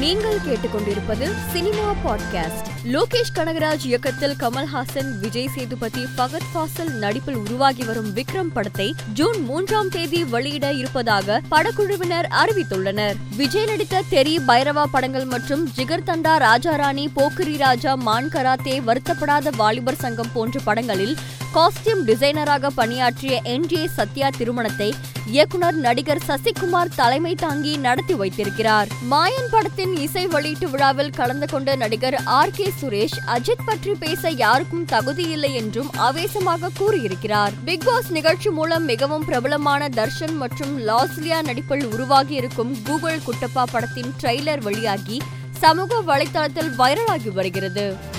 நீங்கள் கேட்டுக்கொண்டிருப்பது cinema podcast. Lokesh Kanagaraj இயக்கத்தில் கமல்ஹாசன் விஜய் சேதுபதி பகத் ஃபாசல் நடிப்பில் உருவாகி வரும் விக்ரம் படத்தை ஜூன் மூன்றாம் தேதி வெளியிட இருப்பதாக படக்குழுவினர் அறிவித்துள்ளனர். விஜய் நடித்த தெரி பைரவா படங்கள் மற்றும் ஜிகர் தண்டா ராஜாராணி போக்கிரி ராஜா மான் கராத்தே வருத்தப்படாத வாலிபர் சங்கம் போன்ற படங்களில் காஸ்டியூம் டிசைனராக பணியாற்றிய என் ஜே சத்யா திருமணத்தை இயக்குனர் நடிகர் சசிகுமார் தலைமை தாங்கி நடத்தி வைத்திருக்கிறார். மாயன் படத்தின் இசை வெளியீட்டு விழாவில் கலந்து கொண்ட நடிகர் ஆர் கே சுரேஷ் அஜித் பற்றி பேச யாருக்கும் தகுதி இல்லை என்றும் ஆவேசமாக கூறியிருக்கிறார். பிக் பாஸ் நிகழ்ச்சி மூலம் மிகவும் பிரபலமான தர்ஷன் மற்றும் லாஸ்லியா நடிப்பில் உருவாகி இருக்கும் கூகுள் குட்டப்பா படத்தின் ட்ரெய்லர் வெளியாகி சமூக வலைதளத்தில் வைரலாகி வருகிறது.